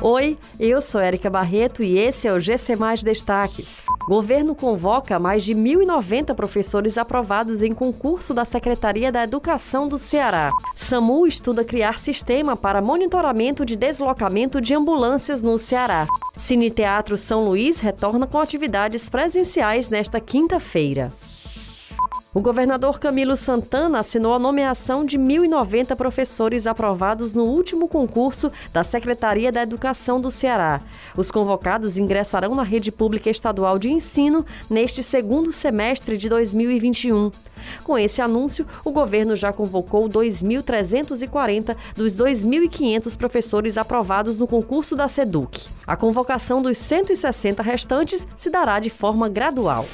Oi, eu sou Érica Barreto e esse é o GC Mais Destaques. Governo convoca mais de 1.090 professores aprovados em concurso da Secretaria da Educação do Ceará. SAMU estuda criar sistema para monitoramento de deslocamento de ambulâncias no Ceará. Cine Teatro São Luís retorna com atividades presenciais nesta quinta-feira. O governador Camilo Santana assinou a nomeação de 1.090 professores aprovados no último concurso da Secretaria da Educação do Ceará. Os convocados ingressarão na rede pública estadual de ensino neste segundo semestre de 2021. Com esse anúncio, o governo já convocou 2.340 dos 2.500 professores aprovados no concurso da SEDUC. A convocação dos 160 restantes se dará de forma gradual.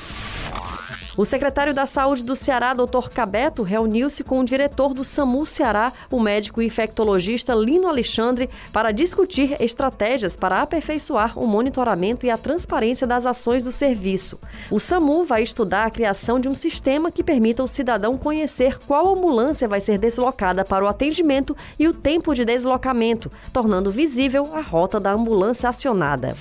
O secretário da Saúde do Ceará, Dr. Cabeto, reuniu-se com o diretor do SAMU Ceará, o médico infectologista Lino Alexandre, para discutir estratégias para aperfeiçoar o monitoramento e a transparência das ações do serviço. O SAMU vai estudar a criação de um sistema que permita ao cidadão conhecer qual ambulância vai ser deslocada para o atendimento e o tempo de deslocamento, tornando visível a rota da ambulância acionada.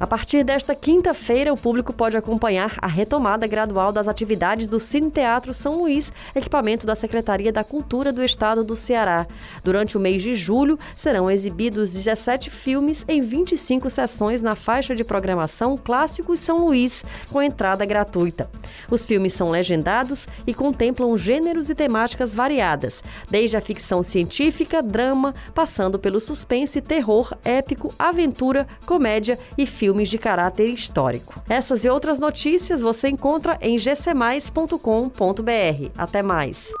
A partir desta quinta-feira, o público pode acompanhar a retomada gradual das atividades do Cine Teatro São Luís, equipamento da Secretaria da Cultura do Estado do Ceará. Durante o mês de julho, serão exibidos 17 filmes em 25 sessões na faixa de programação Clássicos São Luís, com entrada gratuita. Os filmes são legendados e contemplam gêneros e temáticas variadas, desde a ficção científica, drama, passando pelo suspense, terror, épico, aventura, comédia e filmes filmes de caráter histórico. Essas e outras notícias você encontra em gcmais.com.br. Até mais!